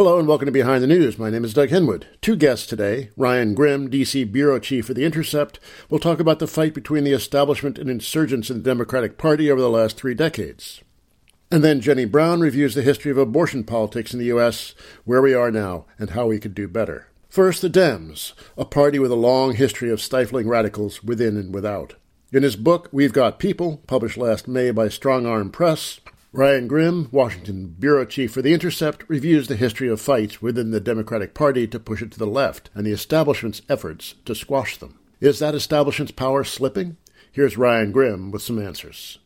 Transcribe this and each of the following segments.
Hello and welcome to Behind the News. My name is Doug Henwood. Two guests today Ryan Grim, D.C. Bureau Chief for The Intercept, will talk about the fight between the establishment and insurgents in the Democratic Party over the last three decades. And then Jenny Brown reviews the history of abortion politics in the U.S., where we are now, and how we could do better. First, the Dems, a party with a long history of stifling radicals within and without. In his book, We've Got People, published last May by Strong Arm Press, Ryan Grim, Washington bureau chief for The Intercept, reviews the history of fights within the Democratic Party to push it to the left and the establishment's efforts to squash them. Is that establishment's power slipping? Here's Ryan Grim with some answers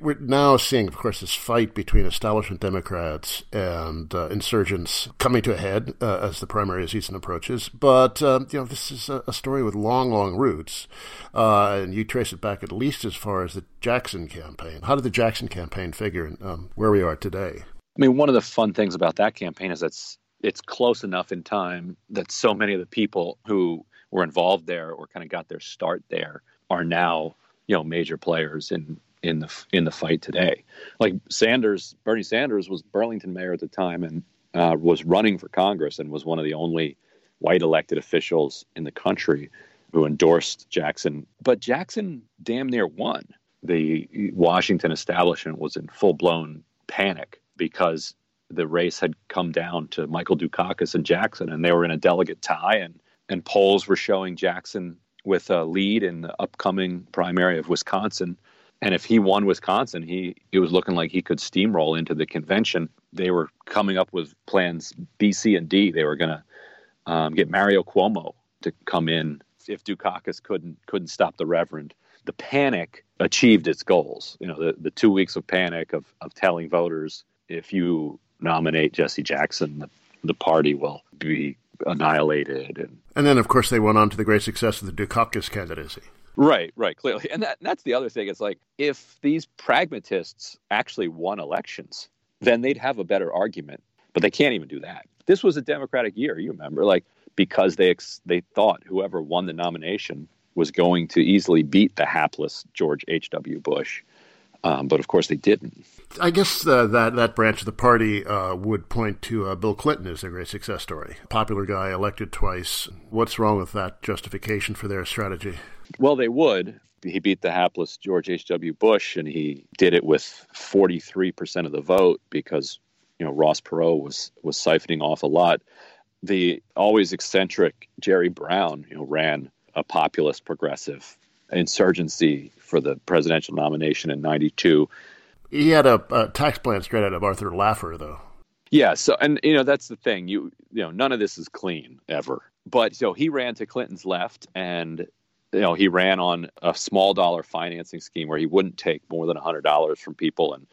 we're now seeing, of course, this fight between establishment Democrats and uh, insurgents coming to a head uh, as the primary season approaches. But uh, you know, this is a, a, story with long, long roots, uh, and you trace it back at least as far as the Jackson campaign. How did the Jackson campaign figure in um, where we are today? I mean, one of the fun things about that campaign is it's it's close enough in time that so many of the people who were involved there or kind of got their start there are now you know major players in in the in the fight today. Like Sanders, Bernie Sanders was Burlington mayor at the time and uh, was running for Congress and was one of the only white elected officials in the country who endorsed Jackson. But Jackson damn near won. The Washington establishment was in full blown panic because the race had come down to Michael Dukakis and Jackson, and they were in a delegate tie, and and polls were showing Jackson with a lead in the upcoming primary of Wisconsin and if he won Wisconsin, he it was looking like he could steamroll into the convention. They were coming up with plans B, C, and D. They were going to um, get Mario Cuomo to come in if Dukakis couldn't couldn't stop the Reverend. The panic achieved its goals. You know, the, the two weeks of panic of, of telling voters if you nominate Jesse Jackson, the, the party will be annihilated. And, and then, of course, they went on to the great success of the Dukakis candidacy. Right, right, clearly. And that, that's the other thing. It's like if these pragmatists actually won elections, then they'd have a better argument. But they can't even do that. This was a Democratic year, you remember, like because they ex- they thought whoever won the nomination was going to easily beat the hapless George H.W. Bush. Um, but of course, they didn't. I guess uh, that that branch of the party uh, would point to uh, Bill Clinton as a great success story. Popular guy, elected twice. What's wrong with that justification for their strategy? Well, they would. He beat the hapless George H.W. Bush, and he did it with 43% of the vote because, you know, Ross Perot was, was siphoning off a lot. The always eccentric Jerry Brown, you know, ran a populist progressive insurgency for the presidential nomination in 92. He had a, a tax plan straight out of Arthur Laffer, though. Yeah. So, and you know, that's the thing. You, you know, none of this is clean ever. But so he ran to Clinton's left, and you know, he ran on a small dollar financing scheme where he wouldn't take more than hundred dollars from people, and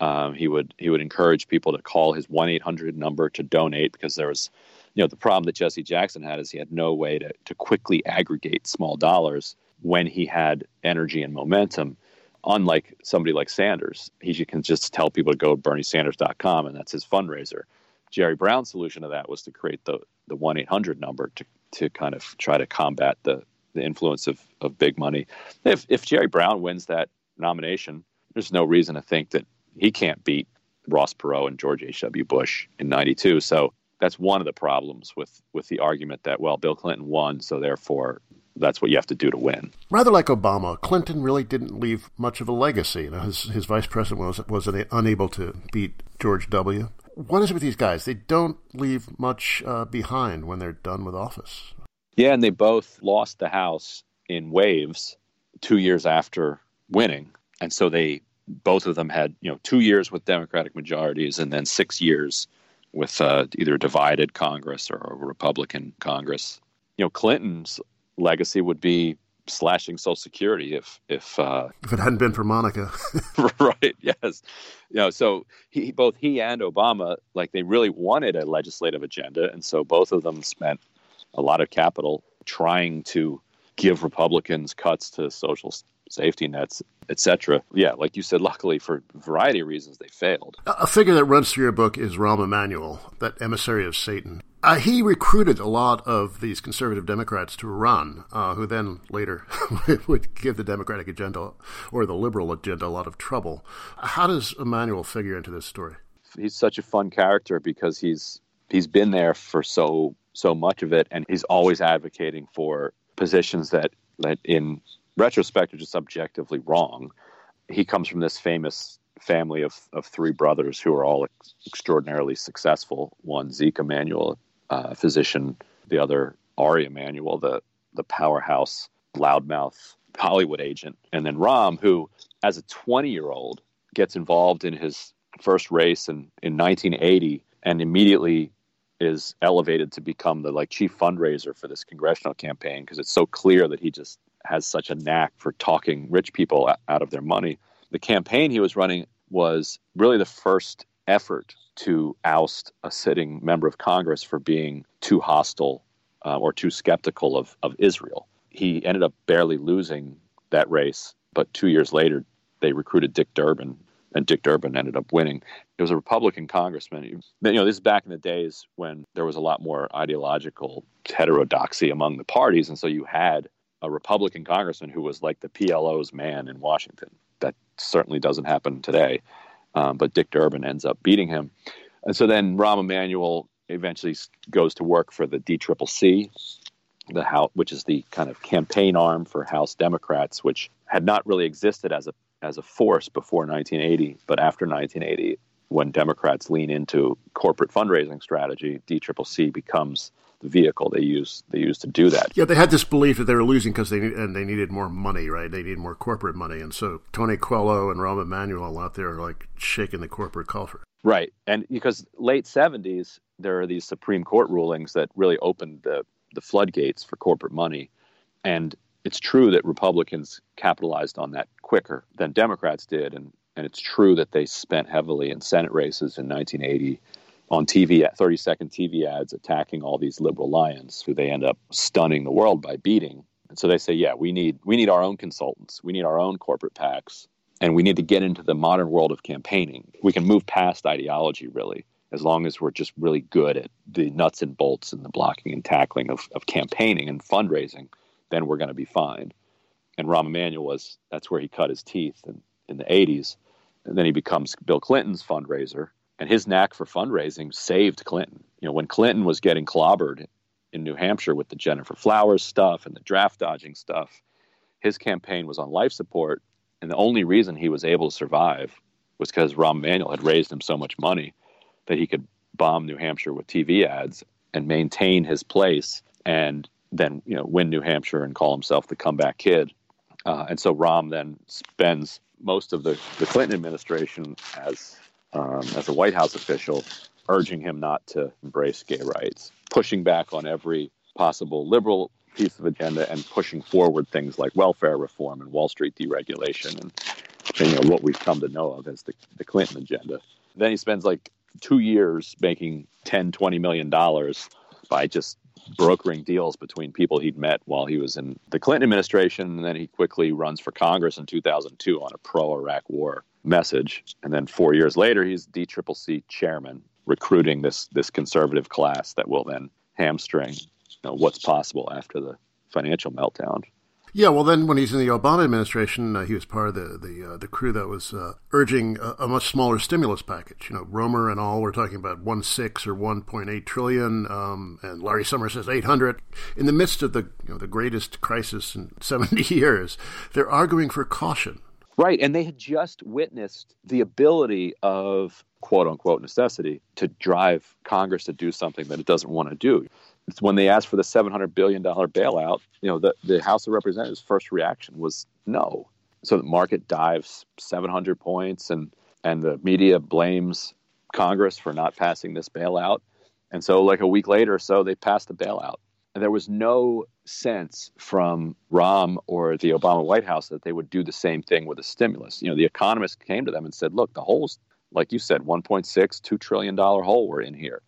um, he would he would encourage people to call his one eight hundred number to donate because there was, you know, the problem that Jesse Jackson had is he had no way to to quickly aggregate small dollars when he had energy and momentum. Unlike somebody like Sanders, he can just tell people to go to BernieSanders.com and that's his fundraiser. Jerry Brown's solution to that was to create the the one eight hundred number to to kind of try to combat the the influence of, of big money. If if Jerry Brown wins that nomination, there's no reason to think that he can't beat Ross Perot and George H.W. Bush in 92. So that's one of the problems with, with the argument that, well, Bill Clinton won, so therefore that's what you have to do to win. Rather like Obama, Clinton really didn't leave much of a legacy. You know, his, his vice president was, was unable to beat George W. What is it with these guys? They don't leave much uh, behind when they're done with office. Yeah, and they both lost the House in waves two years after winning. And so they both of them had, you know, two years with Democratic majorities and then six years with uh, either a divided Congress or a Republican Congress. You know, Clinton's legacy would be slashing Social Security if if uh, if it hadn't been for Monica. right. Yes. You know, so he both he and Obama like they really wanted a legislative agenda, and so both of them spent a lot of capital trying to give Republicans cuts to social safety nets, etc. Yeah, like you said, luckily for a variety of reasons, they failed. A figure that runs through your book is Rahm Emanuel, that emissary of Satan. Uh, he recruited a lot of these conservative Democrats to run, uh, who then later would give the Democratic agenda or the liberal agenda a lot of trouble. How does Emanuel figure into this story? He's such a fun character because he's he's been there for so so much of it, and he's always advocating for positions that that in retrospect are just objectively wrong. He comes from this famous family of, of three brothers who are all ex- extraordinarily successful. One, Zeke Emanuel, uh, physician. The other, Ari Emanuel, the, the powerhouse, loudmouth Hollywood agent. And then Rahm, who, as a 20 year old, gets involved in his first race in, in 1980 and immediately is elevated to become the like chief fundraiser for this congressional campaign because it's so clear that he just has such a knack for talking rich people out of their money. The campaign he was running was really the first effort to oust a sitting member of Congress for being too hostile uh, or too skeptical of, of Israel. He ended up barely losing that race, but two years later, they recruited Dick Durbin, and Dick Durbin ended up winning. It was a Republican congressman. You know, this is back in the days when there was a lot more ideological heterodoxy among the parties, and so you had a Republican congressman who was like the PLO's man in Washington. That certainly doesn't happen today. Um, but Dick Durbin ends up beating him. And so then Rahm Emanuel eventually goes to work for the DCCC, the House, which is the kind of campaign arm for House Democrats, which had not really existed as a as a force before 1980, but after 1980, when Democrats lean into corporate fundraising strategy, DCCC becomes the vehicle they use they use to do that. Yeah, they had this belief that they were losing because they and they needed more money, right? They needed more corporate money, and so Tony Coelho and Rahm Emanuel out there are like shaking the corporate coffer. Right, and because late seventies, there are these Supreme Court rulings that really opened the the floodgates for corporate money, and it's true that Republicans capitalized on that quicker than Democrats did, and and it's true that they spent heavily in Senate races in 1980 on TV, 30 second TV ads attacking all these liberal lions who they end up stunning the world by beating. And so they say, yeah, we need we need our own consultants, we need our own corporate PACs, and we need to get into the modern world of campaigning. We can move past ideology really, as long as we're just really good at the nuts and bolts and the blocking and tackling of, of campaigning and fundraising, then we're going to be fine. And Rahm Emanuel was that's where he cut his teeth in, in the 80s. And then he becomes Bill Clinton's fundraiser and his knack for fundraising saved Clinton. You know, when Clinton was getting clobbered in New Hampshire with the Gennifer Flowers stuff and the draft dodging stuff, his campaign was on life support, and the only reason he was able to survive was because Rahm Emanuel had raised him so much money that he could bomb New Hampshire with TV ads and maintain his place, and then you know win New Hampshire and call himself the comeback kid. Uh, and so Rahm then spends most of the, the Clinton administration as um, as a White House official, urging him not to embrace gay rights, pushing back on every possible liberal piece of agenda, and pushing forward things like welfare reform and Wall Street deregulation and, and you know what we've come to know of as the, the Clinton agenda. Then he spends like two years making 10, 20 million dollars by just brokering deals between people he'd met while he was in the Clinton administration. And then he quickly runs for Congress in 2002 on a pro Iraq war message. And then four years later, he's DCCC chairman, recruiting this, this conservative class that will then hamstring you know, what's possible after the financial meltdown. Yeah, well, then when he's in the Obama administration, uh, he was part of the the, uh, the crew that was uh, urging a, a, much smaller stimulus package. You know, Romer and all were talking about one six or one point eight trillion, um, and Larry Summers says eight hundred. In the midst of the you know the greatest crisis in seventy years, they're arguing for caution. Right, and they had just witnessed the ability of quote unquote necessity to drive Congress to do something that it doesn't want to do when they asked for the $700 billion bailout, you know, the, the House of Representatives' first reaction was no. So the market dives 700 points, and, and the media blames Congress for not passing this bailout. And so, like a week later or so, they passed the bailout. And there was no sense from Rahm or the Obama White House that they would do the same thing with a stimulus. You know, the economists came to them and said, look, the hole's, like you said, 1.6, $2 trillion hole we're in here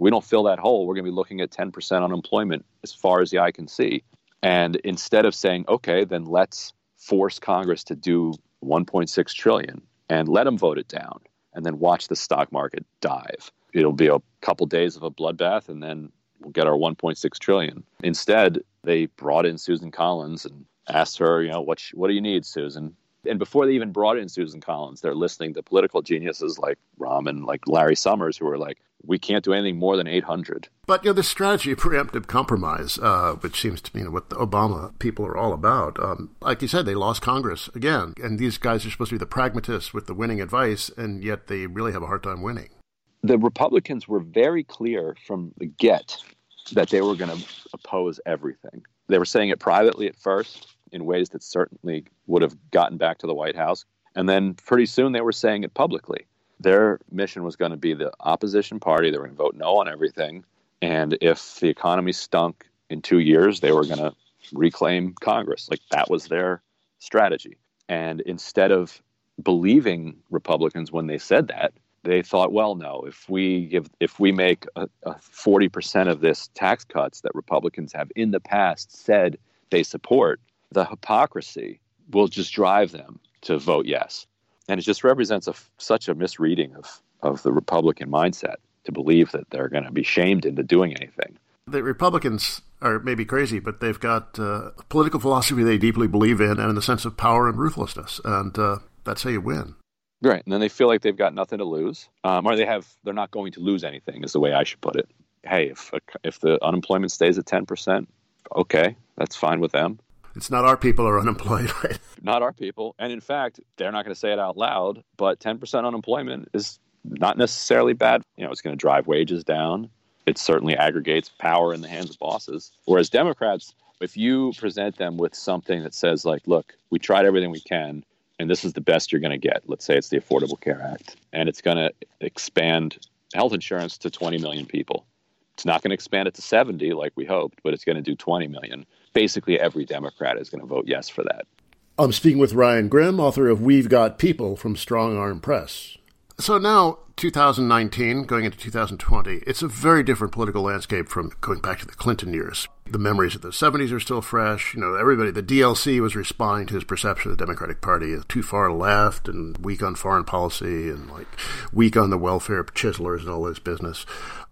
we don't fill that hole, we're going to be looking at 10% unemployment as far as the eye can see. And instead of saying, okay, then let's force Congress to do 1.6 trillion and let them vote it down and then watch the stock market dive. It'll be a couple days of a bloodbath and then we'll get our 1.6 trillion. Instead, they brought in Susan Collins and asked her, you know, what, what do you need, Susan? And before they even brought in Susan Collins, they're listening to political geniuses like Rahm and like Larry Summers, who are like, we can't do anything more than 800. But you know, the strategy of preemptive compromise, uh, which seems to be you know, what the Obama people are all about. Um, like you said, they lost Congress again, and these guys are supposed to be the pragmatists with the winning advice, and yet they really have a hard time winning. The Republicans were very clear from the get that they were going to oppose everything. They were saying it privately at first in ways that certainly would have gotten back to the White House. And then pretty soon they were saying it publicly. Their mission was going to be the opposition party. They were going to vote no on everything. And if the economy stunk in two years, they were going to reclaim Congress. Like that was their strategy. And instead of believing Republicans when they said that, they thought, well, no, if we give, if we make forty percent of this tax cuts that Republicans have in the past said they support, the hypocrisy will just drive them to vote yes. And it just represents a, such a misreading of, of the Republican mindset to believe that they're going to be shamed into doing anything. The Republicans are maybe crazy, but they've got uh, a political philosophy they deeply believe in and in the sense of power and ruthlessness. And uh, that's how you win. Right. And then they feel like they've got nothing to lose, um, or they have, they're not going to lose anything, is the way I should put it. Hey, if, if the unemployment stays at 10%, okay, that's fine with them. It's not our people are unemployed, right? Not our people. And in fact, they're not going to say it out loud, but 10% unemployment is not necessarily bad. You know, it's going to drive wages down. It certainly aggregates power in the hands of bosses. Whereas Democrats, if you present them with something that says, like, look, we tried everything we can, and this is the best you're going to get. Let's say it's the Affordable Care Act, and it's going to expand health insurance to 20 million people. It's not going to expand it to 70 like we hoped, but it's going to do 20 million basically every Democrat is going to vote yes for that. I'm speaking with Ryan Grim, author of We've Got People from Strong Arm Press. So now, 2019, going into 2020, it's a very different political landscape from going back to the Clinton years. The memories of the 70s are still fresh. You know, everybody, the DLC was responding to his perception of the Democratic Party as too far left and weak on foreign policy and like weak on the welfare chiselers and all this business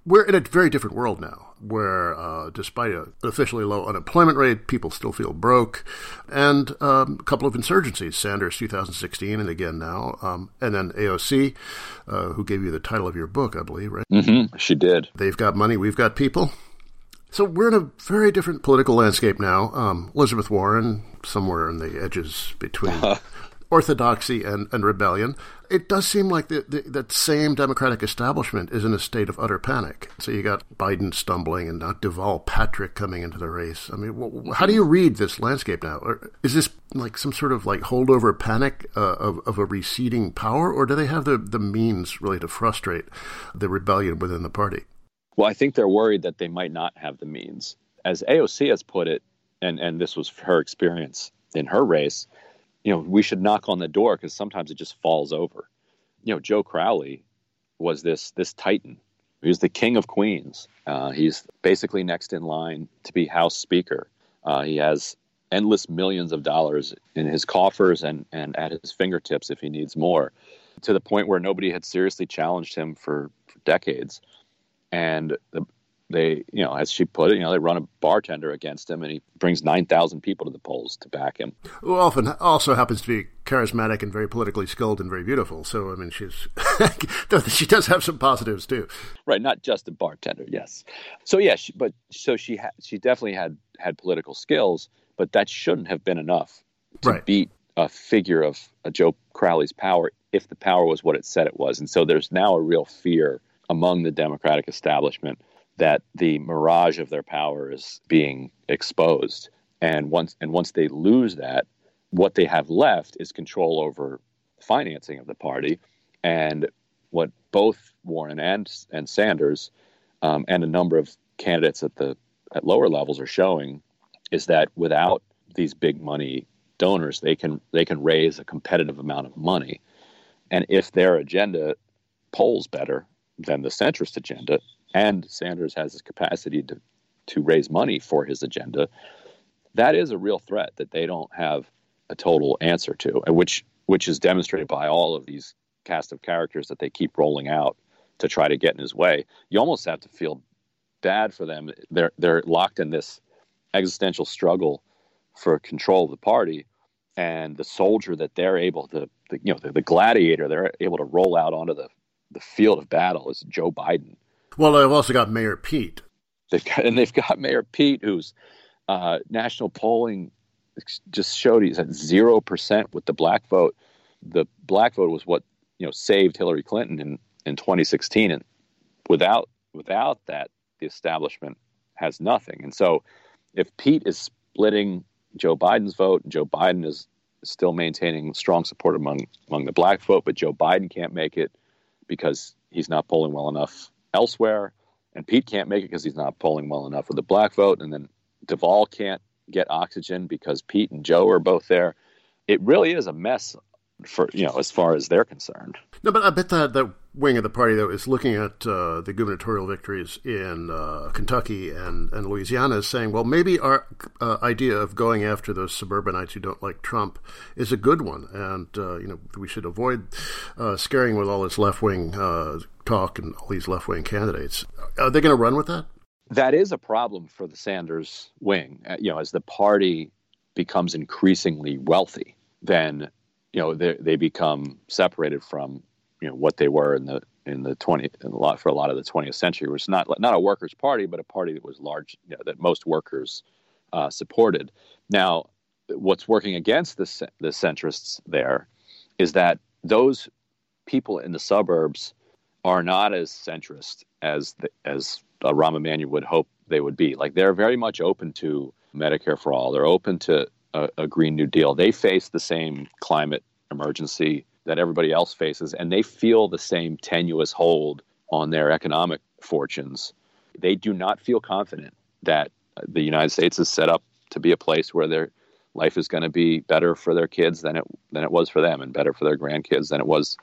we're in a very different world now, where uh, despite an officially low unemployment rate, people still feel broke, and um, a couple of insurgencies, Sanders 2016 and again now, um, and then AOC, uh, who gave you the title of your book, I believe, right? Mm-hmm, she did. They've got money, we've got people. So we're in a very different political landscape now. Um, Elizabeth Warren, somewhere in the edges between orthodoxy and, and rebellion. It does seem like the, the, that same Democratic establishment is in a state of utter panic. So you got Biden stumbling and not Deval Patrick coming into the race. I mean, how do you read this landscape now? Or is this like some sort of like holdover panic uh, of, of a receding power, or do they have the, the means really to frustrate the rebellion within the party? Well, I think they're worried that they might not have the means. As AOC has put it, and, and this was her experience in her race, you know, we should knock on the door because sometimes it just falls over. You know, Joe Crowley was this this titan. He was the king of Queens. Uh, he's basically next in line to be House Speaker. Uh, he has endless millions of dollars in his coffers and, and at his fingertips if he needs more, to the point where nobody had seriously challenged him for, for decades. And the, they, you know, as she put it, you know, they run a bartender against him, and he brings nine thousand people to the polls to back him. Who often also happens to be charismatic and very politically skilled and very beautiful. So, I mean, she's she does have some positives too. Right, not just a bartender. Yes. So yeah, she, but so she ha- she definitely had had political skills, but that shouldn't have been enough to right. beat a figure of a Joe Crowley's power if the power was what it said it was. And so there's now a real fear among the Democratic establishment that the mirage of their power is being exposed. And once and once they lose that, what they have left is control over financing of the party. And what both Warren and and Sanders um, and a number of candidates at the at lower levels are showing is that without these big money donors, they can they can raise a competitive amount of money. And if their agenda polls better than the centrist agenda, and Sanders has his capacity to, to raise money for his agenda, that is a real threat that they don't have a total answer to, and which which is demonstrated by all of these cast of characters that they keep rolling out to try to get in his way. You almost have to feel bad for them. They're they're locked in this existential struggle for control of the party, and the soldier that they're able to, the, you know, the, the gladiator they're able to roll out onto the the field of battle is Joe Biden Well, they've also got Mayor Pete. They've got, and they've got Mayor Pete, whose uh, national polling just showed he's at zero percent with the black vote. The black vote was what you know saved Hillary Clinton in, in 2016, and without without that, the establishment has nothing. And so, if Pete is splitting Joe Biden's vote, Joe Biden is still maintaining strong support among among the black vote, but Joe Biden can't make it because he's not polling well enough elsewhere, and Pete can't make it because he's not polling well enough with the black vote, and then Deval can't get oxygen because Pete and Joe are both there. It really is a mess for you know as far as they're concerned. No, but I bet that that wing of the party though is looking at uh, the gubernatorial victories in uh, Kentucky and and Louisiana, is saying, well, maybe our uh, idea of going after those suburbanites who don't like Trump is a good one, and uh, you know we should avoid uh, scaring with all this left wing uh, talk and all these left wing candidates. Are they going to run with that? That is a problem for the Sanders wing. you know, as the party becomes increasingly wealthy, then you know they, they become separated from you know what they were in the in the 20 in a lot for a lot of the 20th century was not not a workers party but a party that was large you know, that most workers uh, supported. Now what's working against the the centrists there is that those people in the suburbs are not as centrist as the, as uh, Rahm Emanuel would hope they would be. Like they're very much open to Medicare for all. They're open to a, a Green New Deal. They face the same climate emergency that everybody else faces, and they feel the same tenuous hold on their economic fortunes. They do not feel confident that the United States is set up to be a place where their life is going to be better for their kids than it than it was for them, and better for their grandkids than it was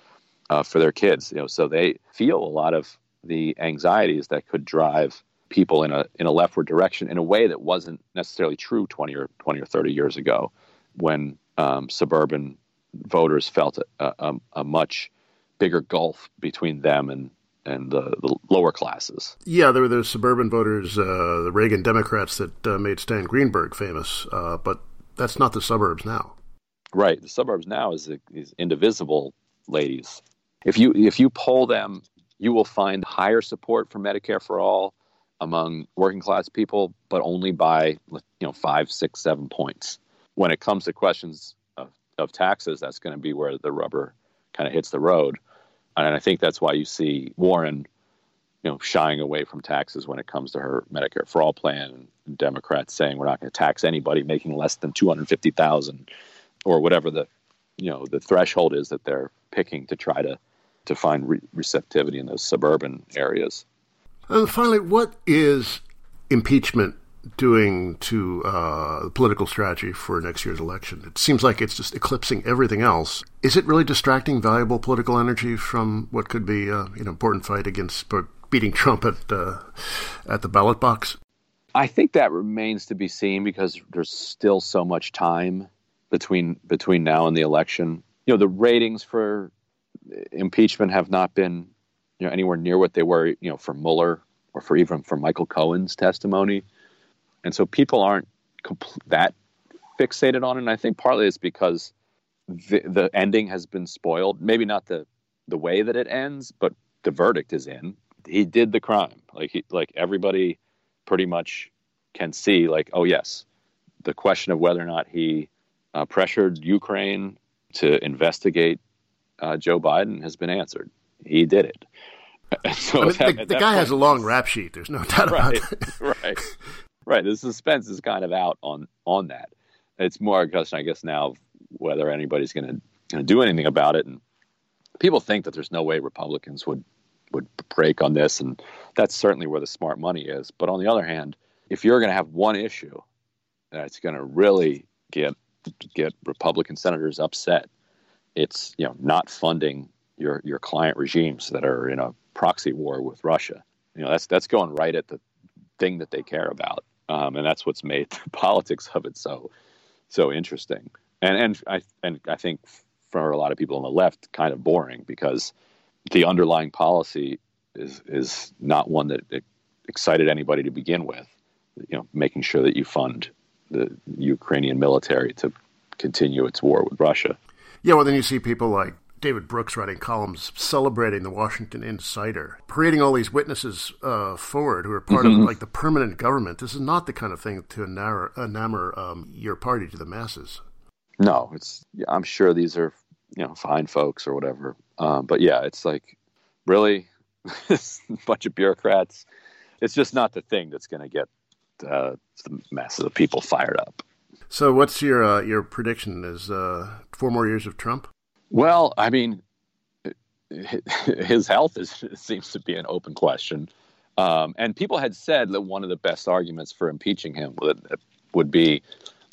uh, for their kids. You know, so they feel a lot of the anxieties that could drive people in a in a leftward direction in a way that wasn't necessarily true 20 or 20 or 30 years ago when um, suburban voters felt a, a, a, much bigger gulf between them and and the, the lower classes. Yeah, there were those suburban voters, uh, the Reagan Democrats that uh, made Stan Greenberg famous, uh, but that's not the suburbs now. Right, the suburbs now is these indivisible ladies. If you if you poll them, you will find higher support for Medicare for all among working class people, but only by you know five, six, seven points. When it comes to questions of, taxes, that's going to be where the rubber kind of hits the road, and I think that's why you see Warren, you know, shying away from taxes when it comes to her Medicare for All plan, and Democrats saying we're not going to tax anybody making less than two hundred fifty thousand, or whatever the you know the threshold is that they're picking to try to to find re- receptivity in those suburban areas. And finally, what is impeachment doing to uh, political strategy for next year's election? It seems like it's just eclipsing everything else. Is it really distracting valuable political energy from what could be uh, an important fight against beating Trump at uh, at the ballot box? I think that remains to be seen because there's still so much time between between now and the election. You know, the ratings for impeachment have not been you know anywhere near what they were you know for Mueller or for even for Michael Cohen's testimony, and so people aren't compl- that fixated on it. And I think partly it's because the, the ending has been spoiled. Maybe not the the way that it ends, but the verdict is in. He did the crime. Like he, like everybody pretty much can see. Like oh yes, the question of whether or not he uh, pressured Ukraine to investigate uh, Joe Biden has been answered. He did it. So I mean, the, the guy point, has a long rap sheet. There's no doubt right, about it. right, right. The suspense is kind of out on on that. It's more a question, I guess, now of whether anybody's going to do anything about it. And people think that there's no way Republicans would would break on this, and that's certainly where the smart money is. But on the other hand, if you're going to have one issue that's going to really get get Republican senators upset, it's you know not funding your your client regimes that are in a proxy war with Russia. You know, that's that's going right at the thing that they care about, um, and that's what's made the politics of it so so interesting. And and I and I think for a lot of people on the left, kind of boring because the underlying policy is is not one that excited anybody to begin with. You know, making sure that you fund the Ukrainian military to continue its war with Russia. Yeah, well, then you see people like David Brooks writing columns celebrating the Washington Insider, parading all these witnesses uh, forward who are part mm-hmm. of like the permanent government. This is not the kind of thing to enamor, enamor um, your party to the masses. No, it's. I'm sure these are you know fine folks or whatever. Um, but yeah, it's like really a bunch of bureaucrats. It's just not the thing that's going to get uh, the masses of people fired up. So, what's your uh, your prediction? Is uh, four more years of Trump? Well, I mean, his health is seems to be an open question, um, and people had said that one of the best arguments for impeaching him would would be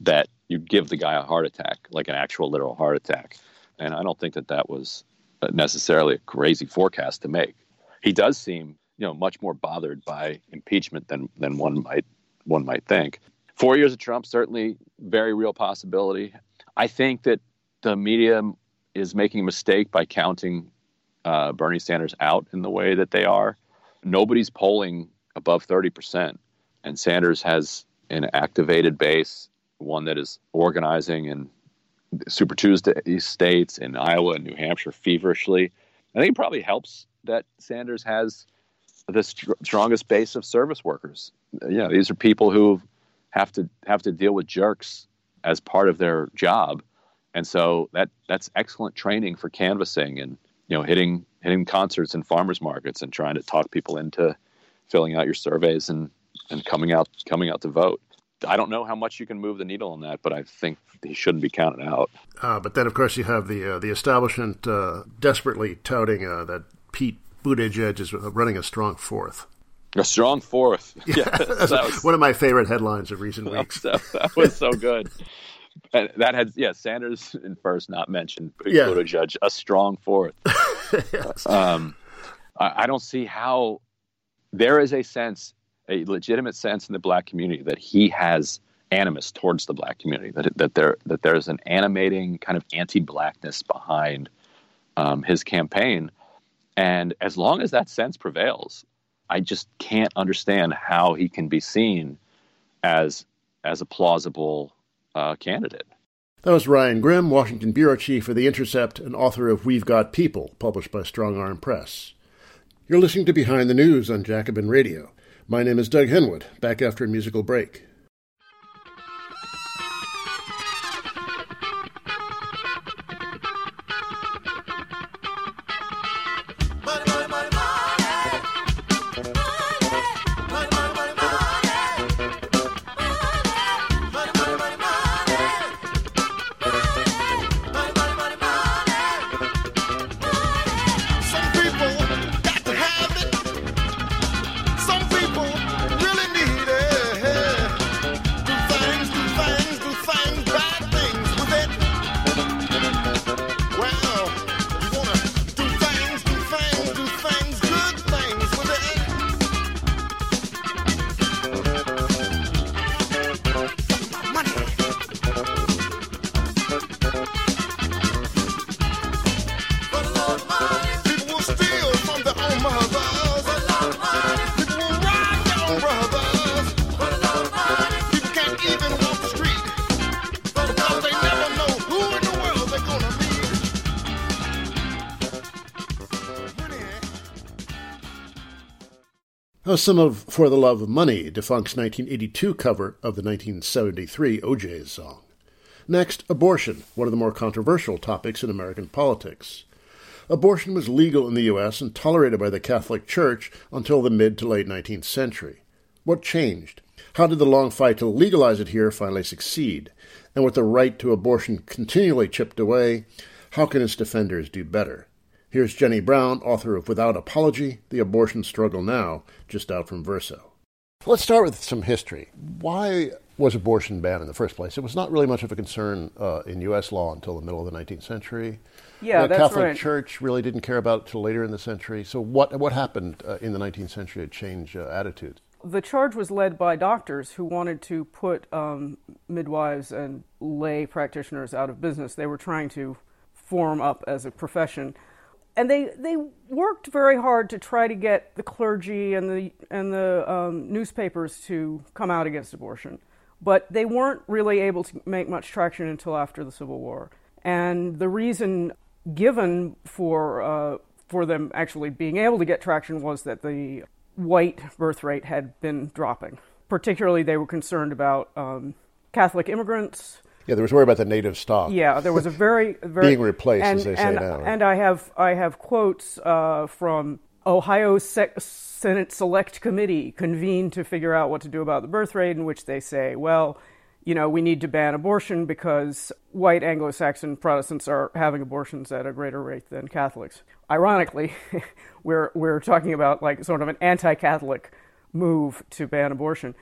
that you'd give the guy a heart attack, like an actual literal heart attack, and I don't think that that was necessarily a crazy forecast to make. He does seem, you know, much more bothered by impeachment than than one might one might think. Four years of Trump certainly very real possibility. I think that the media is making a mistake by counting uh, Bernie Sanders out in the way that they are. Nobody's polling above 30%, and Sanders has an activated base, one that is organizing in Super Tuesday states in Iowa and New Hampshire feverishly. I think it probably helps that Sanders has the st- strongest base of service workers. Yeah, these are people who have to have to deal with jerks as part of their job, and so that that's excellent training for canvassing and you know hitting hitting concerts and farmers markets and trying to talk people into filling out your surveys and and coming out coming out to vote. I don't know how much you can move the needle on that, but I think he shouldn't be counted out. Uh, but then, of course, you have the uh, the establishment uh, desperately touting uh, that Pete Buttigieg is running a strong fourth. A strong fourth. Yeah, that was, one of my favorite headlines of recent weeks. That, that was so good. And that had yeah Sanders in first, not mentioned. Yeah. Buttigieg a strong fourth. yes. um, I, I don't see how there is a sense, a legitimate sense in the black community that he has animus towards the black community. That that there that there's an animating kind of anti-blackness behind um, his campaign and as long as that sense prevails, I just can't understand how he can be seen as as a plausible uh, candidate. That was Ryan Grim, Washington bureau chief for The Intercept and author of We've Got People, published by Strong Arm Press. You're listening to Behind the News on Jacobin Radio. My name is Doug Henwood, back after a musical break. Some of For the Love of Money, Defunkt's 1982 cover of the 1973 O'Jays song. Next, abortion, one of the more controversial topics in American politics. Abortion was legal in the U.S. and tolerated by the Catholic Church until the mid to late 19th century. What changed? How did the long fight to legalize it here finally succeed? And with the right to abortion continually chipped away, how can its defenders do better? Here's Jenny Brown, author of Without Apology The Abortion Struggle Now, just out from Verso. Let's start with some history. Why was abortion banned in the first place? It was not really much of a concern uh, in U.S. law until the middle of the 19th century. Yeah, the Catholic right. Church really didn't care about it until later in the century. So, what what happened uh, in the 19th century to change uh, attitudes? The charge was led by doctors who wanted to put um, midwives and lay practitioners out of business. They were trying to form up as a profession and they they worked very hard to try to get the clergy and the and the um, newspapers to come out against abortion, but they weren't really able to make much traction until after the Civil War. And the reason given for uh, for them actually being able to get traction was that the white birth rate had been dropping. Particularly, they were concerned about um, Catholic immigrants. Yeah, there was worry about the native stock. Yeah, there was a very, very being replaced, and, as they and, say now. And I have I have quotes uh, from Ohio Se- Senate Select Committee convened to figure out what to do about the birth rate, in which they say, well, you know, we need to ban abortion because white Anglo-Saxon Protestants are having abortions at a greater rate than Catholics. Ironically, we're we're talking about like sort of an anti-Catholic move to ban abortion.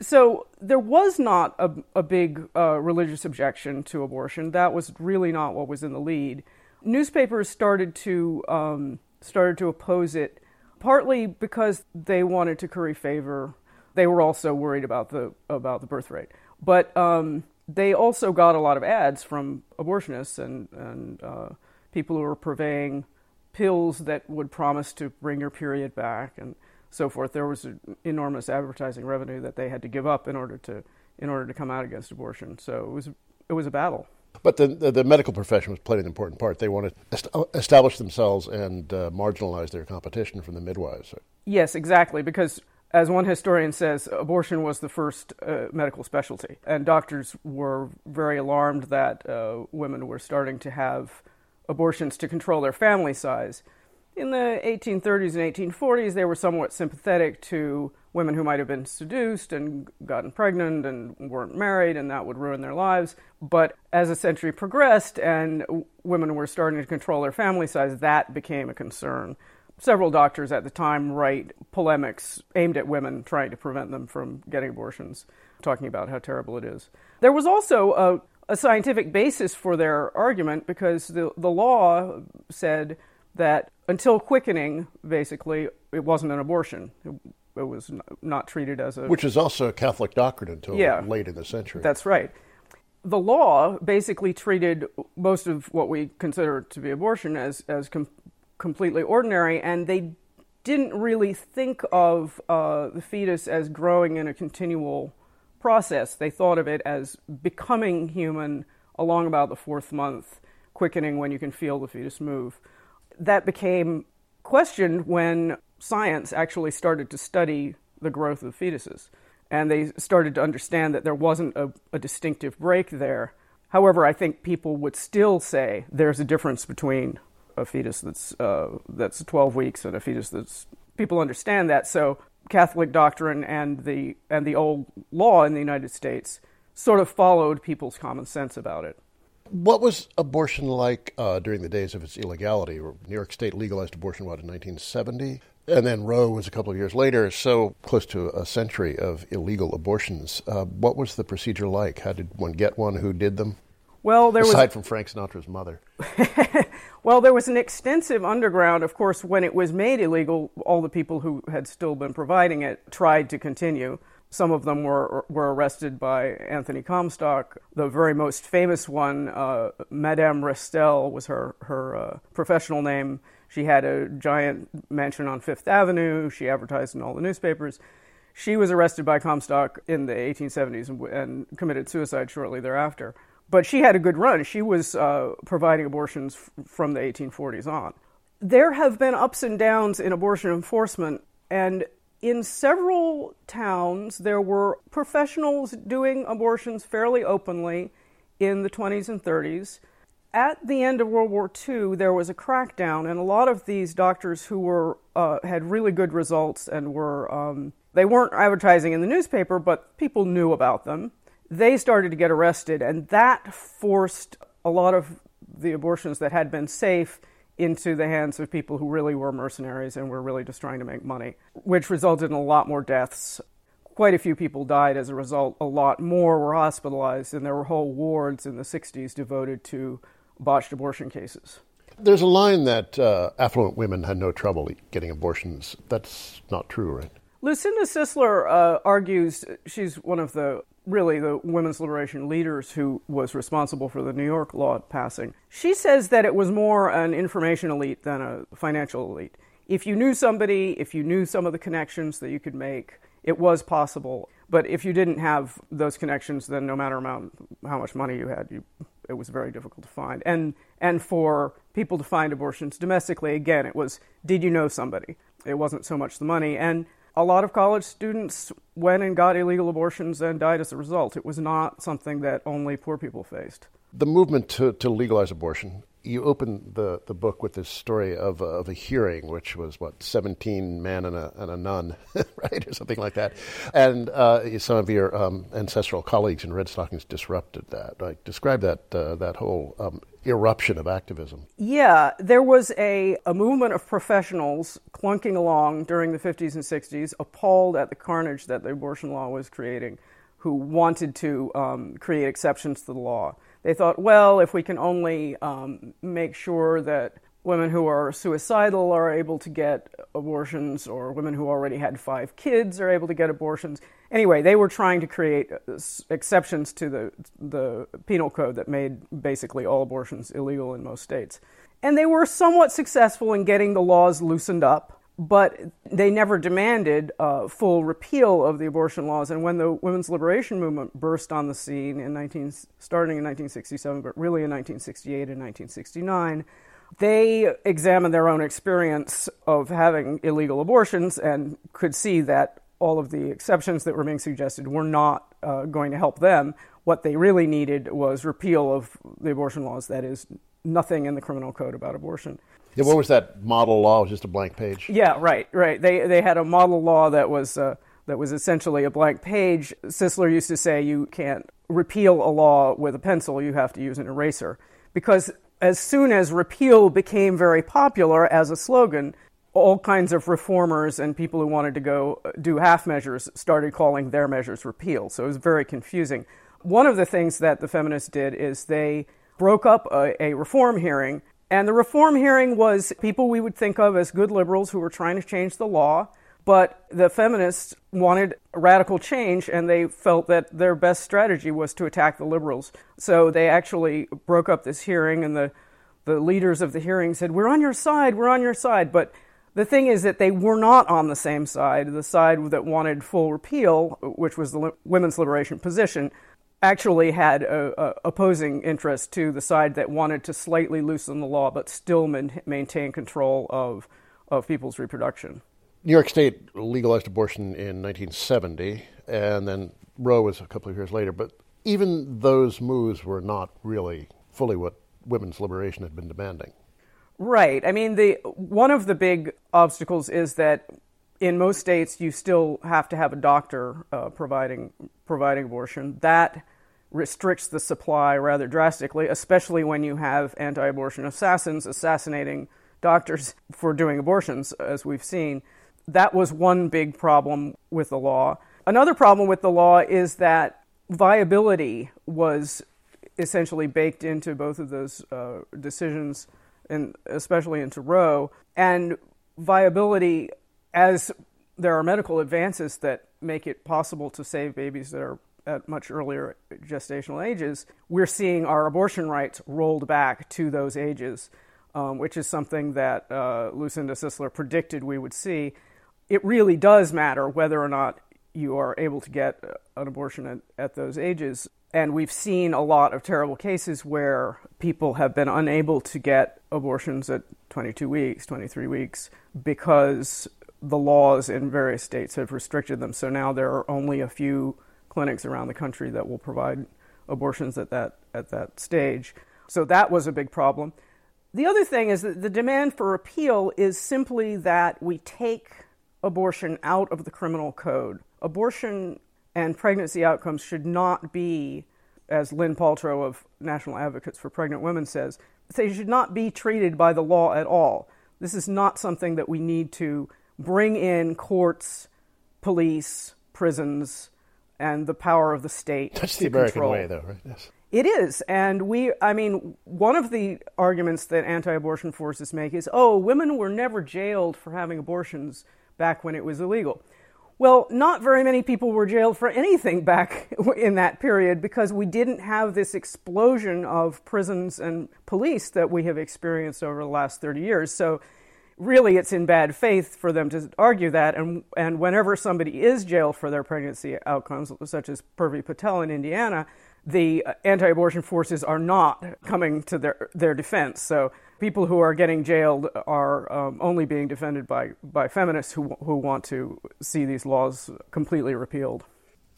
So there was not a, a big uh, religious objection to abortion. That was really not what was in the lead. Newspapers started to um, started to oppose it, partly because they wanted to curry favor. They were also worried about the about the birth rate, but um, they also got a lot of ads from abortionists and and uh, people who were purveying pills that would promise to bring your period back and so forth. There was enormous advertising revenue that they had to give up in order to in order to come out against abortion. So it was it was a battle. But the, the, the medical profession was playing an important part. They wanted to establish themselves and uh, marginalize their competition from the midwives. Yes, exactly. Because as one historian says, abortion was the first uh, medical specialty, and doctors were very alarmed that uh, women were starting to have abortions to control their family size. In the 1830s and 1840s, they were somewhat sympathetic to women who might have been seduced and gotten pregnant and weren't married, and that would ruin their lives. But as the century progressed and women were starting to control their family size, that became a concern. Several doctors at the time write polemics aimed at women, trying to prevent them from getting abortions, talking about how terrible it is. There was also a, a scientific basis for their argument because the, the law said that until quickening, basically, it wasn't an abortion. It, it was not treated as a. Which is also a Catholic doctrine until yeah, late in the century. That's right. The law basically treated most of what we consider to be abortion as, as com- completely ordinary, and they didn't really think of uh, the fetus as growing in a continual process. They thought of it as becoming human along about the fourth month, quickening when you can feel the fetus move that became questioned when science actually started to study the growth of fetuses. And they started to understand that there wasn't a, a distinctive break there. However, I think people would still say there's a difference between a fetus that's uh, that's 12 weeks and a fetus that's people understand that. So Catholic doctrine and the and the old law in the United States sort of followed people's common sense about it. What was abortion like uh, during the days of its illegality? New York State legalized abortion, what, in 1970? And then Roe was a couple of years later, so close to a century of illegal abortions. Uh, what was the procedure like? How did one get one? Who did them? Well, there Aside was... from Frank Sinatra's mother. well, there was an extensive underground. Of course, when it was made illegal, all the people who had still been providing it tried to continue. Some of them were were arrested by Anthony Comstock. The very most famous one, uh, Madame Restell, was her her uh, professional name. She had a giant mansion on Fifth Avenue. She advertised in all the newspapers. She was arrested by Comstock in the 1870s and, and committed suicide shortly thereafter. But she had a good run. She was uh, providing abortions f- from the 1840s on. There have been ups and downs in abortion enforcement, and in several towns, there were professionals doing abortions fairly openly in the 20s and 30s. At the end of World War II, there was a crackdown, and a lot of these doctors who were uh, had really good results and were um, they weren't advertising in the newspaper, but people knew about them. They started to get arrested, and that forced a lot of the abortions that had been safe into the hands of people who really were mercenaries and were really just trying to make money, which resulted in a lot more deaths. Quite a few people died as a result. A lot more were hospitalized, and there were whole wards in the 60s devoted to botched abortion cases. There's a line that uh, affluent women had no trouble getting abortions. That's not true, right? Lucinda Cisler uh, argues she's one of the really the women's liberation leaders who was responsible for the New York law passing. She says that it was more an information elite than a financial elite. If you knew somebody, if you knew some of the connections that you could make, it was possible. But if you didn't have those connections, then no matter amount, how much money you had, you, it was very difficult to find. And and for people to find abortions domestically, again, it was did you know somebody? It wasn't so much the money. And a lot of college students went and got illegal abortions and died as a result. It was not something that only poor people faced. The movement to, to legalize abortion you open the, the book with this story of a, of a hearing, which was what seventeen men and a, and a nun, right, or something like that, and uh, some of your um, ancestral colleagues in Redstockings disrupted that. Like, describe that uh, that whole um, eruption of activism. Yeah, there was a, a movement of professionals clunking along during the 50s and 60s, appalled at the carnage that the abortion law was creating, who wanted to um, create exceptions to the law they thought, well, if we can only um, make sure that women who are suicidal are able to get abortions, or women who already had five kids are able to get abortions. Anyway, they were trying to create uh, exceptions to the the penal code that made basically all abortions illegal in most states. And they were somewhat successful in getting the laws loosened up but they never demanded uh, full repeal of the abortion laws. And when the women's liberation movement burst on the scene in 19, starting in 1967, but really in 1968 and 1969, they examined their own experience of having illegal abortions and could see that all of the exceptions that were being suggested were not uh, going to help them. What they really needed was repeal of the abortion laws, that is, nothing in the criminal code about abortion. Yeah, what was that model law? It was just a blank page. Yeah, right, right. They they had a model law that was uh, that was essentially a blank page. Cisler used to say you can't repeal a law with a pencil; you have to use an eraser because as soon as repeal became very popular as a slogan, all kinds of reformers and people who wanted to go uh, do half measures started calling their measures repeal. So it was very confusing. One of the things that the feminists did is they broke up a, a reform hearing and the reform hearing was people we would think of as good liberals who were trying to change the law, but the feminists wanted radical change and they felt that their best strategy was to attack the liberals. So they actually broke up this hearing and the, the leaders of the hearing said, We're on your side, we're on your side. But the thing is that they were not on the same side, the side that wanted full repeal, which was the women's liberation position actually had a, a opposing interest to the side that wanted to slightly loosen the law but still man, maintain control of, of people's reproduction. New York State legalized abortion in 1970, and then Roe was a couple of years later. But even those moves were not really fully what women's liberation had been demanding. Right. I mean, the one of the big obstacles is that in most states you still have to have a doctor uh, providing providing abortion. That restricts the supply rather drastically, especially when you have anti abortion assassins assassinating doctors for doing abortions, as we've seen. That was one big problem with the law. Another problem with the law is that viability was essentially baked into both of those uh, decisions, and especially into Roe. And viability, as there are medical advances that make it possible to save babies that are at much earlier gestational ages, we're seeing our abortion rights rolled back to those ages, um, which is something that uh, Lucinda Cisler predicted we would see. It really does matter whether or not you are able to get uh, an abortion at, at those ages. And we've seen a lot of terrible cases where people have been unable to get abortions at 22 weeks, 23 weeks, because the laws in various states have restricted them. So now there are only a few clinics around the country that will provide abortions at that at that stage. So that was a big problem. The other thing is that the demand for repeal is simply that we take abortion out of the criminal code. Abortion and pregnancy outcomes should not be, as Lynn Paltrow of National Advocates for Pregnant Women says, they should not be treated by the law at all. This is not something that we need to bring in courts, police, prisons, and the power of the state. That's the American control. way, though, right? Yes. It is. And we, I mean, one of the arguments that anti abortion forces make is oh, women were never jailed for having abortions back when it was illegal. Well, not very many people were jailed for anything back in that period because we didn't have this explosion of prisons and police that we have experienced over the last 30 years. So really it's in bad faith for them to argue that. And, and whenever somebody is jailed for their pregnancy outcomes, such as Purvi Patel in Indiana, the uh, anti-abortion forces are not coming to their their defense. So people who are getting jailed are um, only being defended by by feminists who who want to see these laws completely repealed.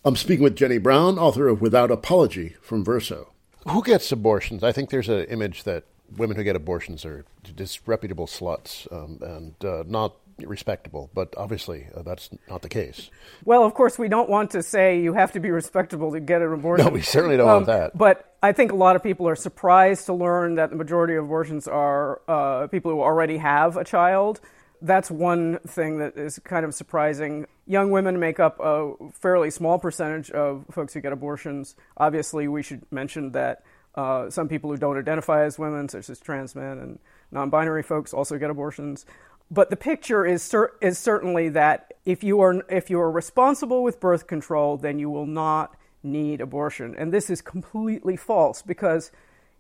I'm speaking with Jenny Brown, author of Without Apology from Verso. Who gets abortions? I think there's an image that women who get abortions are disreputable sluts um, and uh, not respectable, but obviously uh, that's not the case. Well, of course, we don't want to say you have to be respectable to get an abortion. No, we certainly don't um, want that. But I think a lot of people are surprised to learn that the majority of abortions are uh, people who already have a child. That's one thing that is kind of surprising. Young women make up a fairly small percentage of folks who get abortions. Obviously, we should mention that uh, some people who don't identify as women, such as trans men and non binary folks, also get abortions. But the picture is, cer- is certainly that if you, are, if you are responsible with birth control, then you will not need abortion. And this is completely false because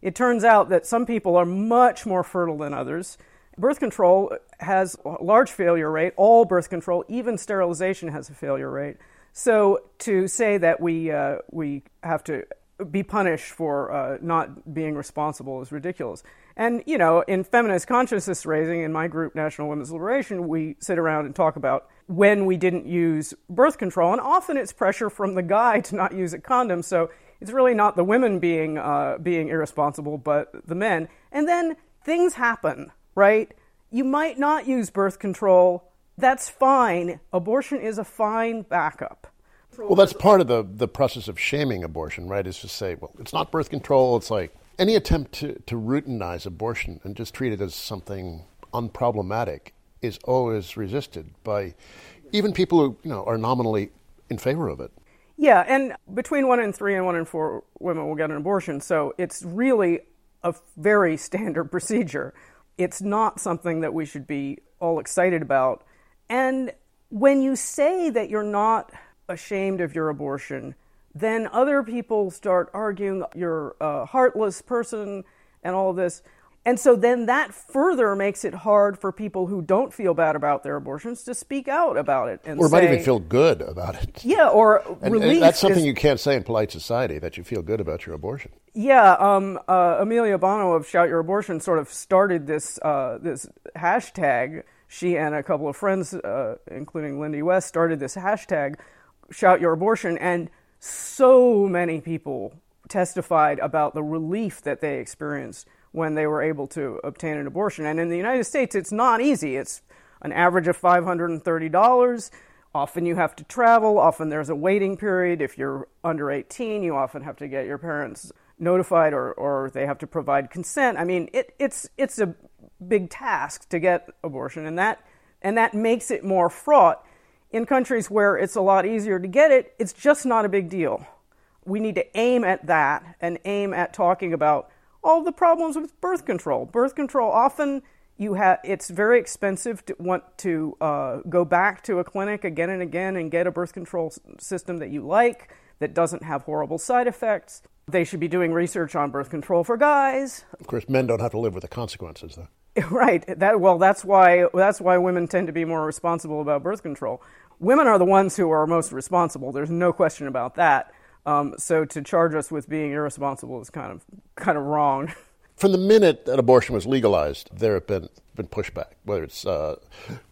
it turns out that some people are much more fertile than others. Birth control has a large failure rate. All birth control, even sterilization, has a failure rate. So to say that we uh, we have to be punished for uh, not being responsible is ridiculous. And, you know, in feminist consciousness raising, in my group, National Women's Liberation, we sit around and talk about when we didn't use birth control. And often it's pressure from the guy to not use a condom. So it's really not the women being, uh, being irresponsible, but the men. And then things happen, right? You might not use birth control. That's fine. Abortion is a fine backup. Well, that's part of the, the process of shaming abortion, right? Is to say, well, it's not birth control. It's like any attempt to, to routinize abortion and just treat it as something unproblematic is always resisted by even people who you know are nominally in favor of it. Yeah, and between one in three and one in four women will get an abortion, so it's really a very standard procedure. It's not something that we should be all excited about. And when you say that you're not ashamed of your abortion, then other people start arguing you're a heartless person and all this. And so then that further makes it hard for people who don't feel bad about their abortions to speak out about it and or say, might even feel good about it. Yeah, or and, and that's something is, you can't say in polite society that you feel good about your abortion. Yeah, um, uh, Amelia Bonow of Shout Your Abortion sort of started this uh, this hashtag. She and a couple of friends, uh, including Lindy West, started this hashtag shout your abortion, and so many people testified about the relief that they experienced when they were able to obtain an abortion. And in the United States, it's not easy. It's an average of $530. Often you have to travel. Often there's a waiting period. If you're under 18, you often have to get your parents notified or, or they have to provide consent. I mean, it, it's, it's a big task to get abortion, and that, and that makes it more fraught in countries where it's a lot easier to get it, it's just not a big deal. We need to aim at that and aim at talking about all the problems with birth control. Birth control often you have it's very expensive to want to uh, go back to a clinic again and again and get a birth control system that you like that doesn't have horrible side effects. They should be doing research on birth control for guys. Of course, men don't have to live with the consequences, though. Right. That well, that's why that's why women tend to be more responsible about birth control women are the ones who are most responsible. There's no question about that. Um, so to charge us with being irresponsible is kind of kind of wrong. From the minute that abortion was legalized, there have been been pushback, whether it's uh,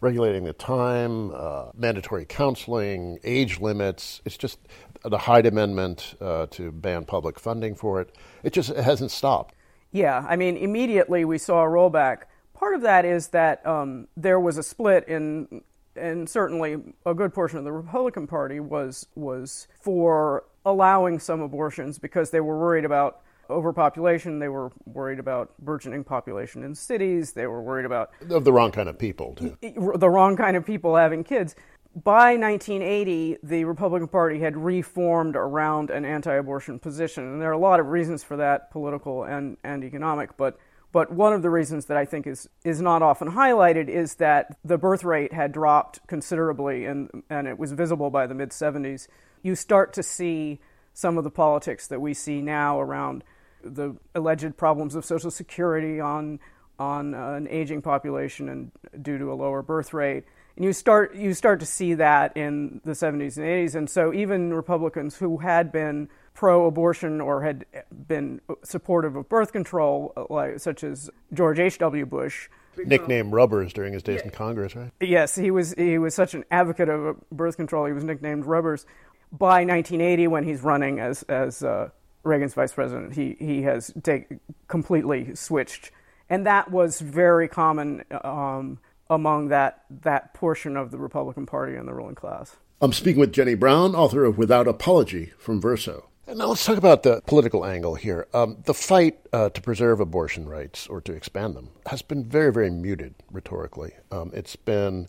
regulating the time, uh, mandatory counseling, age limits. It's just the Hyde Amendment uh, to ban public funding for it. It just it hasn't stopped. Yeah, I mean, immediately we saw a rollback. Part of that is that um, there was a split in and certainly a good portion of the Republican Party was was for allowing some abortions because they were worried about overpopulation. They were worried about burgeoning population in cities. They were worried about of the wrong kind of people too. The wrong kind of people having kids. By 1980, the Republican Party had reformed around an anti-abortion position, and there are a lot of reasons for that, political and, and economic. But but one of the reasons that I think is, is not often highlighted is that the birth rate had dropped considerably and, and it was visible by the mid 70s. You start to see some of the politics that we see now around the alleged problems of Social Security on, on uh, an aging population and due to a lower birth rate. And you start, you start to see that in the 70s and 80s. And so even Republicans who had been pro abortion or had been supportive of birth control, like, such as George H.W. Bush. Nicknamed Rubbers during his days in Congress, right? Yes, he was, he was such an advocate of birth control, he was nicknamed Rubbers. By 1980, when he's running as, as uh, Reagan's vice president, he, he has take, completely switched. And that was very common um, among that, that portion of the Republican Party and the ruling class. I'm speaking with Jenny Brown, author of Without Apology from Verso. Now let's talk about the political angle here. Um, the fight uh, to preserve abortion rights or to expand them has been very, very muted rhetorically. Um, it's been, you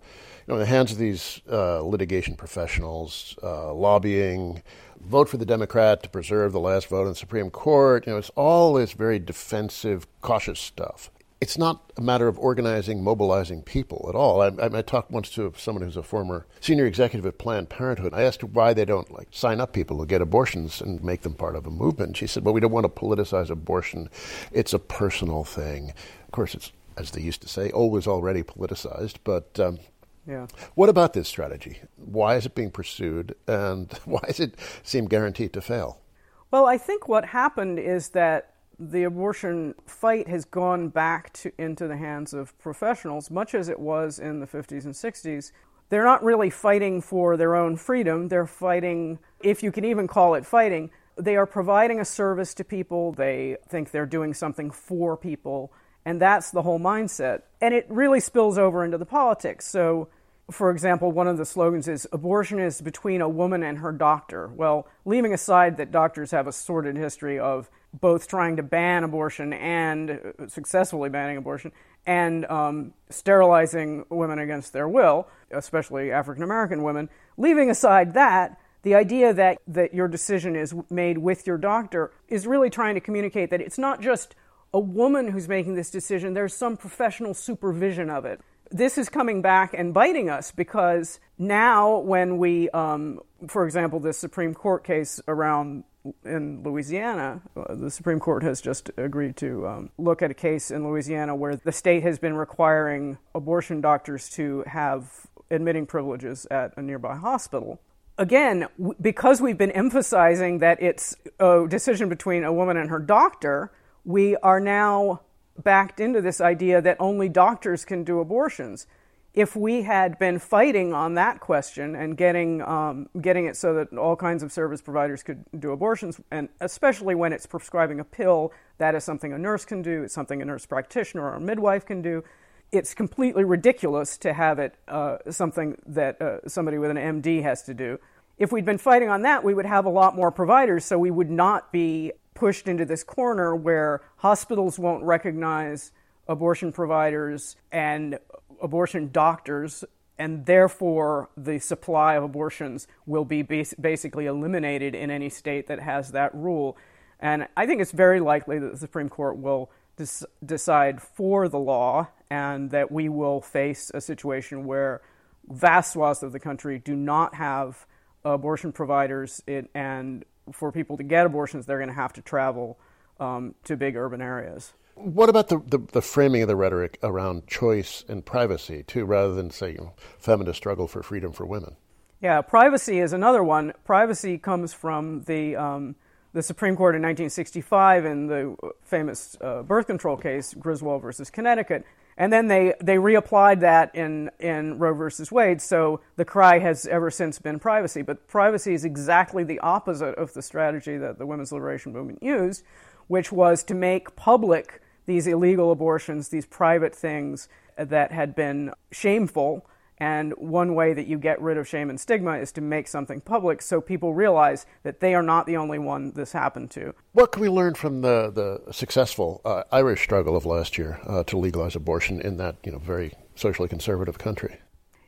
know, in the hands of these uh, litigation professionals, uh, lobbying, vote for the Democrat to preserve the last vote in the Supreme Court. You know, it's all this very defensive, cautious stuff it's not a matter of organizing, mobilizing people at all. I, I, I, talked once to someone who's a former senior executive at Planned Parenthood. I asked her why they don't like sign up people to get abortions and make them part of a movement. She said, "Well, we don't want to politicize abortion. It's a personal thing. Of course, it's as they used to say, always already politicized. But um, yeah. What about this strategy? Why is it being pursued, and why does it seem guaranteed to fail? Well, I think what happened is that the abortion fight has gone back to, into the hands of professionals, much as it was in the 50s and 60s. They're not really fighting for their own freedom. They're fighting, if you can even call it fighting, they are providing a service to people. They think they're doing something for people. And that's the whole mindset. And it really spills over into the politics. So, for example, one of the slogans is abortion is between a woman and her doctor. Well, leaving aside that doctors have a sordid history of both trying to ban abortion and uh, successfully banning abortion and um, sterilizing women against their will, especially African American women. Leaving aside that, the idea that, that your decision is made with your doctor is really trying to communicate that it's not just a woman who's making this decision, there's some professional supervision of it. This is coming back and biting us because now, when we, um, for example, this Supreme Court case around in Louisiana, uh, the Supreme Court has just agreed to um, look at a case in Louisiana where the state has been requiring abortion doctors to have admitting privileges at a nearby hospital. Again, w- because we've been emphasizing that it's a decision between a woman and her doctor, we are now backed into this idea that only doctors can do abortions if we had been fighting on that question and getting um, getting it so that all kinds of service providers could do abortions, and especially when it's prescribing a pill, that is something a nurse can do. It's something a nurse practitioner or a midwife can do. It's completely ridiculous to have it uh, something that uh, somebody with an MD has to do. If we'd been fighting on that, we would have a lot more providers, so we would not be pushed into this corner where hospitals won't recognize abortion providers and abortion doctors, and therefore the supply of abortions will be bas- basically eliminated in any state that has that rule. And I think it's very likely that the Supreme Court will des- decide for the law and that we will face a situation where vast swaths of the country do not have abortion providers, and for people to get abortions, they're going to have to travel um, to big urban areas. What about the, the, the, framing of the rhetoric around choice and privacy, too, rather than, say, you know, feminist struggle for freedom for women? Yeah, privacy is another one. Privacy comes from the, um, the Supreme Court in 1965 in the famous uh, birth control case, Griswold versus Connecticut. And then they, they reapplied that in, in Roe versus Wade, so the cry has ever since been privacy. But privacy is exactly the opposite of the strategy that the women's liberation movement used, which was to make public these illegal abortions, these private things that had been shameful. And one way that you get rid of shame and stigma is to make something public so people realize that they are not the only one this happened to. What can we learn from the, the successful uh, Irish struggle of last year uh, to legalize abortion in that you know, very socially conservative country?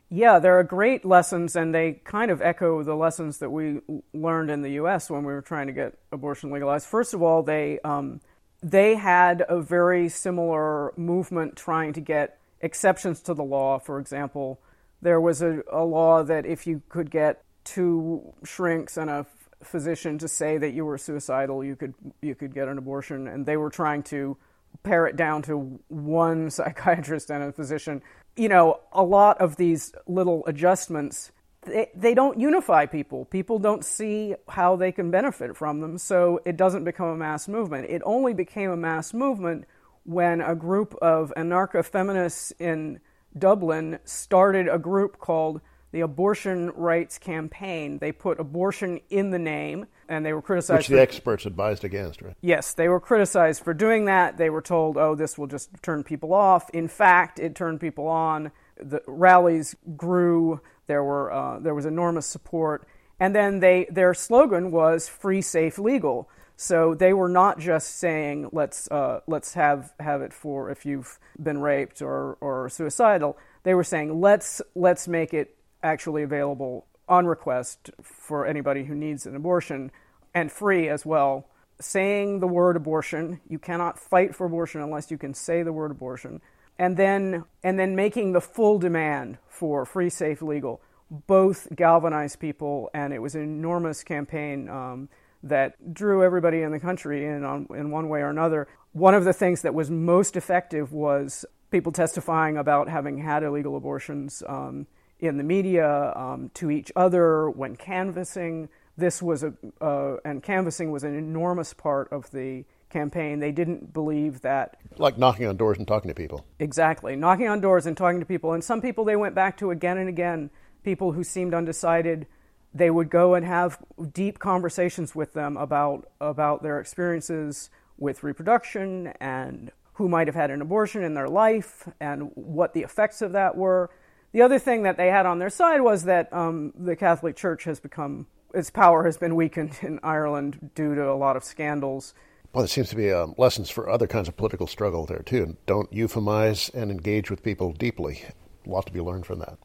Yeah, there are great lessons, and they kind of echo the lessons that we learned in the U.S. when we were trying to get abortion legalized. First of all, they um, they had a very similar movement trying to get exceptions to the law. For example, there was a, a law that if you could get two shrinks and a physician to say that you were suicidal, you could you could get an abortion, and they were trying to pare it down to one psychiatrist and a physician. You know, a lot of these little adjustments they, they don't unify people. People don't see how they can benefit from them, so it doesn't become a mass movement. It only became a mass movement when a group of anarcho feminists in Dublin started a group called the Abortion Rights Campaign. They put abortion in the name, and they were criticized. Which the for, experts advised against, right? Yes, they were criticized for doing that. They were told, "Oh, this will just turn people off." In fact, it turned people on. The rallies grew. There were uh, there was enormous support, and then they their slogan was "Free, Safe, Legal." So they were not just saying let's uh, let's have have it for if you've been raped or or suicidal. They were saying let's let's make it actually available on request for anybody who needs an abortion and free as well. Saying the word abortion, you cannot fight for abortion unless you can say the word abortion. And then, and then making the full demand for free, safe, legal. Both galvanized people, and it was an enormous campaign um, that drew everybody in the country in, on, in one way or another. One of the things that was most effective was people testifying about having had illegal abortions. Um, in the media, um, to each other, when canvassing. This was a, uh, and canvassing was an enormous part of the campaign. They didn't believe that. Like knocking on doors and talking to people. Exactly. Knocking on doors and talking to people. And some people they went back to again and again, people who seemed undecided. They would go and have deep conversations with them about, about their experiences with reproduction and who might have had an abortion in their life and what the effects of that were. The other thing that they had on their side was that um, the Catholic Church has become, its power has been weakened in Ireland due to a lot of scandals. Well, there seems to be um, lessons for other kinds of political struggle there, too. Don't euphemize and engage with people deeply. A lot to be learned from that.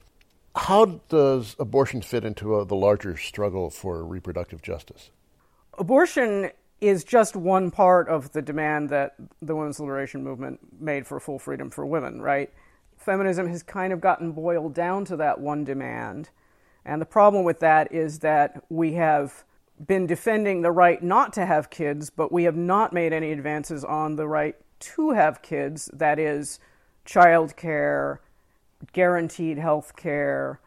How does abortion fit into uh, the larger struggle for reproductive justice? Abortion is just one part of the demand that the women's liberation movement made for full freedom for women, right? feminism has kind of gotten boiled down to that one demand. And the problem with that is that we have been defending the right not to have kids, but we have not made any advances on the right to have kids that is, child care, guaranteed health care,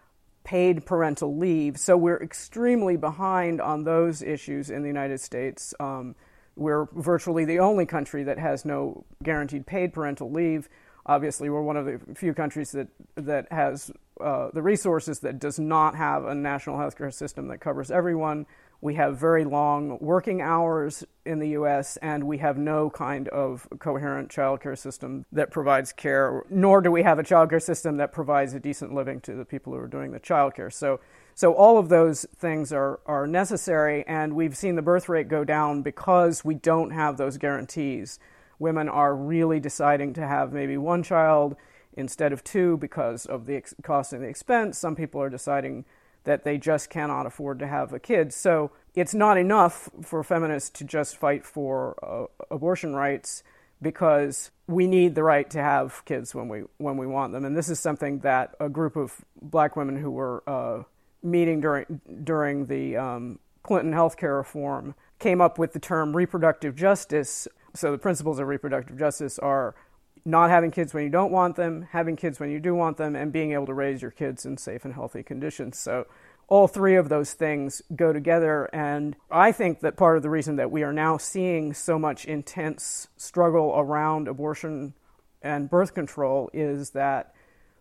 paid parental leave. So we're extremely behind on those issues in the United States. Um, we're virtually the only country that has no guaranteed paid parental leave. Obviously, we're one of the few countries that that has uh, the resources that does not have a national healthcare system that covers everyone. We have very long working hours in the U.S., and we have no kind of coherent childcare system that provides care, nor do we have a childcare system that provides a decent living to the people who are doing the childcare. So, so all of those things are, are necessary, and we've seen the birth rate go down because we don't have those guarantees women are really deciding to have maybe one child instead of two because of the ex- cost and the expense. Some people are deciding that they just cannot afford to have a kid. So it's not enough for feminists to just fight for uh, abortion rights because we need the right to have kids when we when we want them. And this is something that a group of black women who were uh, meeting during during the um, Clinton healthcare reform came up with the term reproductive justice so the principles of reproductive justice are not having kids when you don't want them, having kids when you do want them, and being able to raise your kids in safe and healthy conditions. So all three of those things go together. And I think that part of the reason that we are now seeing so much intense struggle around abortion and birth control is that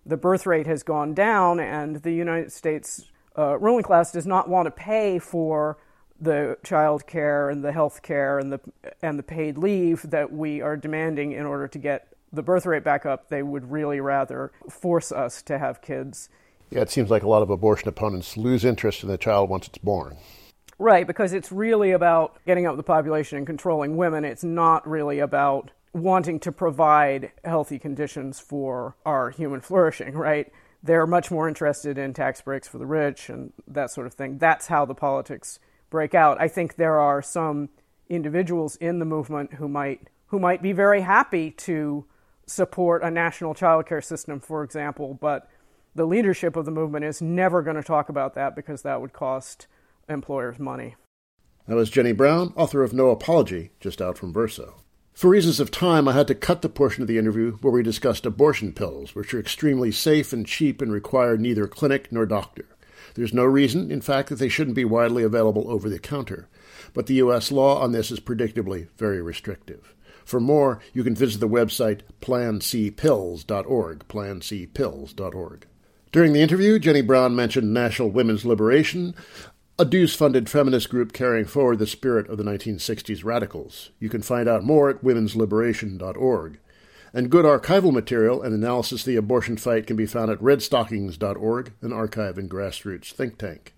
the birth rate has gone down, and the United States uh, ruling class does not want to pay for the child care and the health care and the and the paid leave that we are demanding in order to get the birth rate back up, they would really rather force us to have kids. Yeah, it seems like a lot of abortion opponents lose interest in the child once it's born. Right, because it's really about getting up the population and controlling women. It's not really about wanting to provide healthy conditions for our human flourishing, right? They're much more interested in tax breaks for the rich and that sort of thing. That's how the politics break out. I think there are some individuals in the movement who might who might be very happy to support a national child care system, for example, but the leadership of the movement is never going to talk about that because that would cost employers money. That was Jenny Brown, author of No Apology, just out from Verso. For reasons of time, I had to cut the portion of the interview where we discussed abortion pills, which are extremely safe and cheap and require neither clinic nor doctor. There's no reason, in fact, that they shouldn't be widely available over the counter. But the U.S. law on this is predictably very restrictive. For more, you can visit the website plancpills.org, plancpills.org. During the interview, Jenny Brown mentioned National Women's Liberation, a dues funded feminist group carrying forward the spirit of the 1960s radicals. You can find out more at womensliberation.org. And good archival material and analysis of the abortion fight can be found at redstockings.org, an archive and grassroots think tank.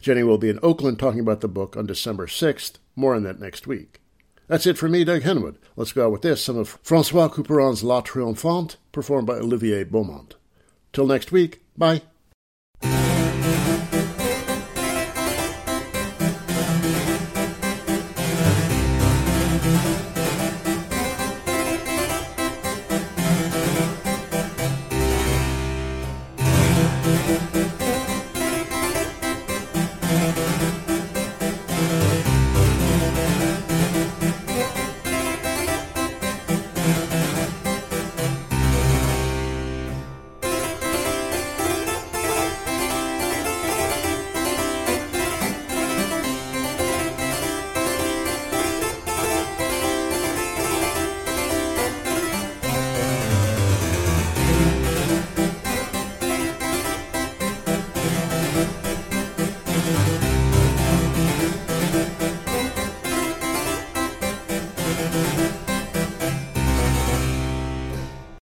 Jenny will be in Oakland talking about the book on December 6th. More on that next week. That's it for me, Doug Henwood. Let's go out with this, some of Francois Couperin's La Triomphante, performed by Olivier Beaumont. Till next week, bye.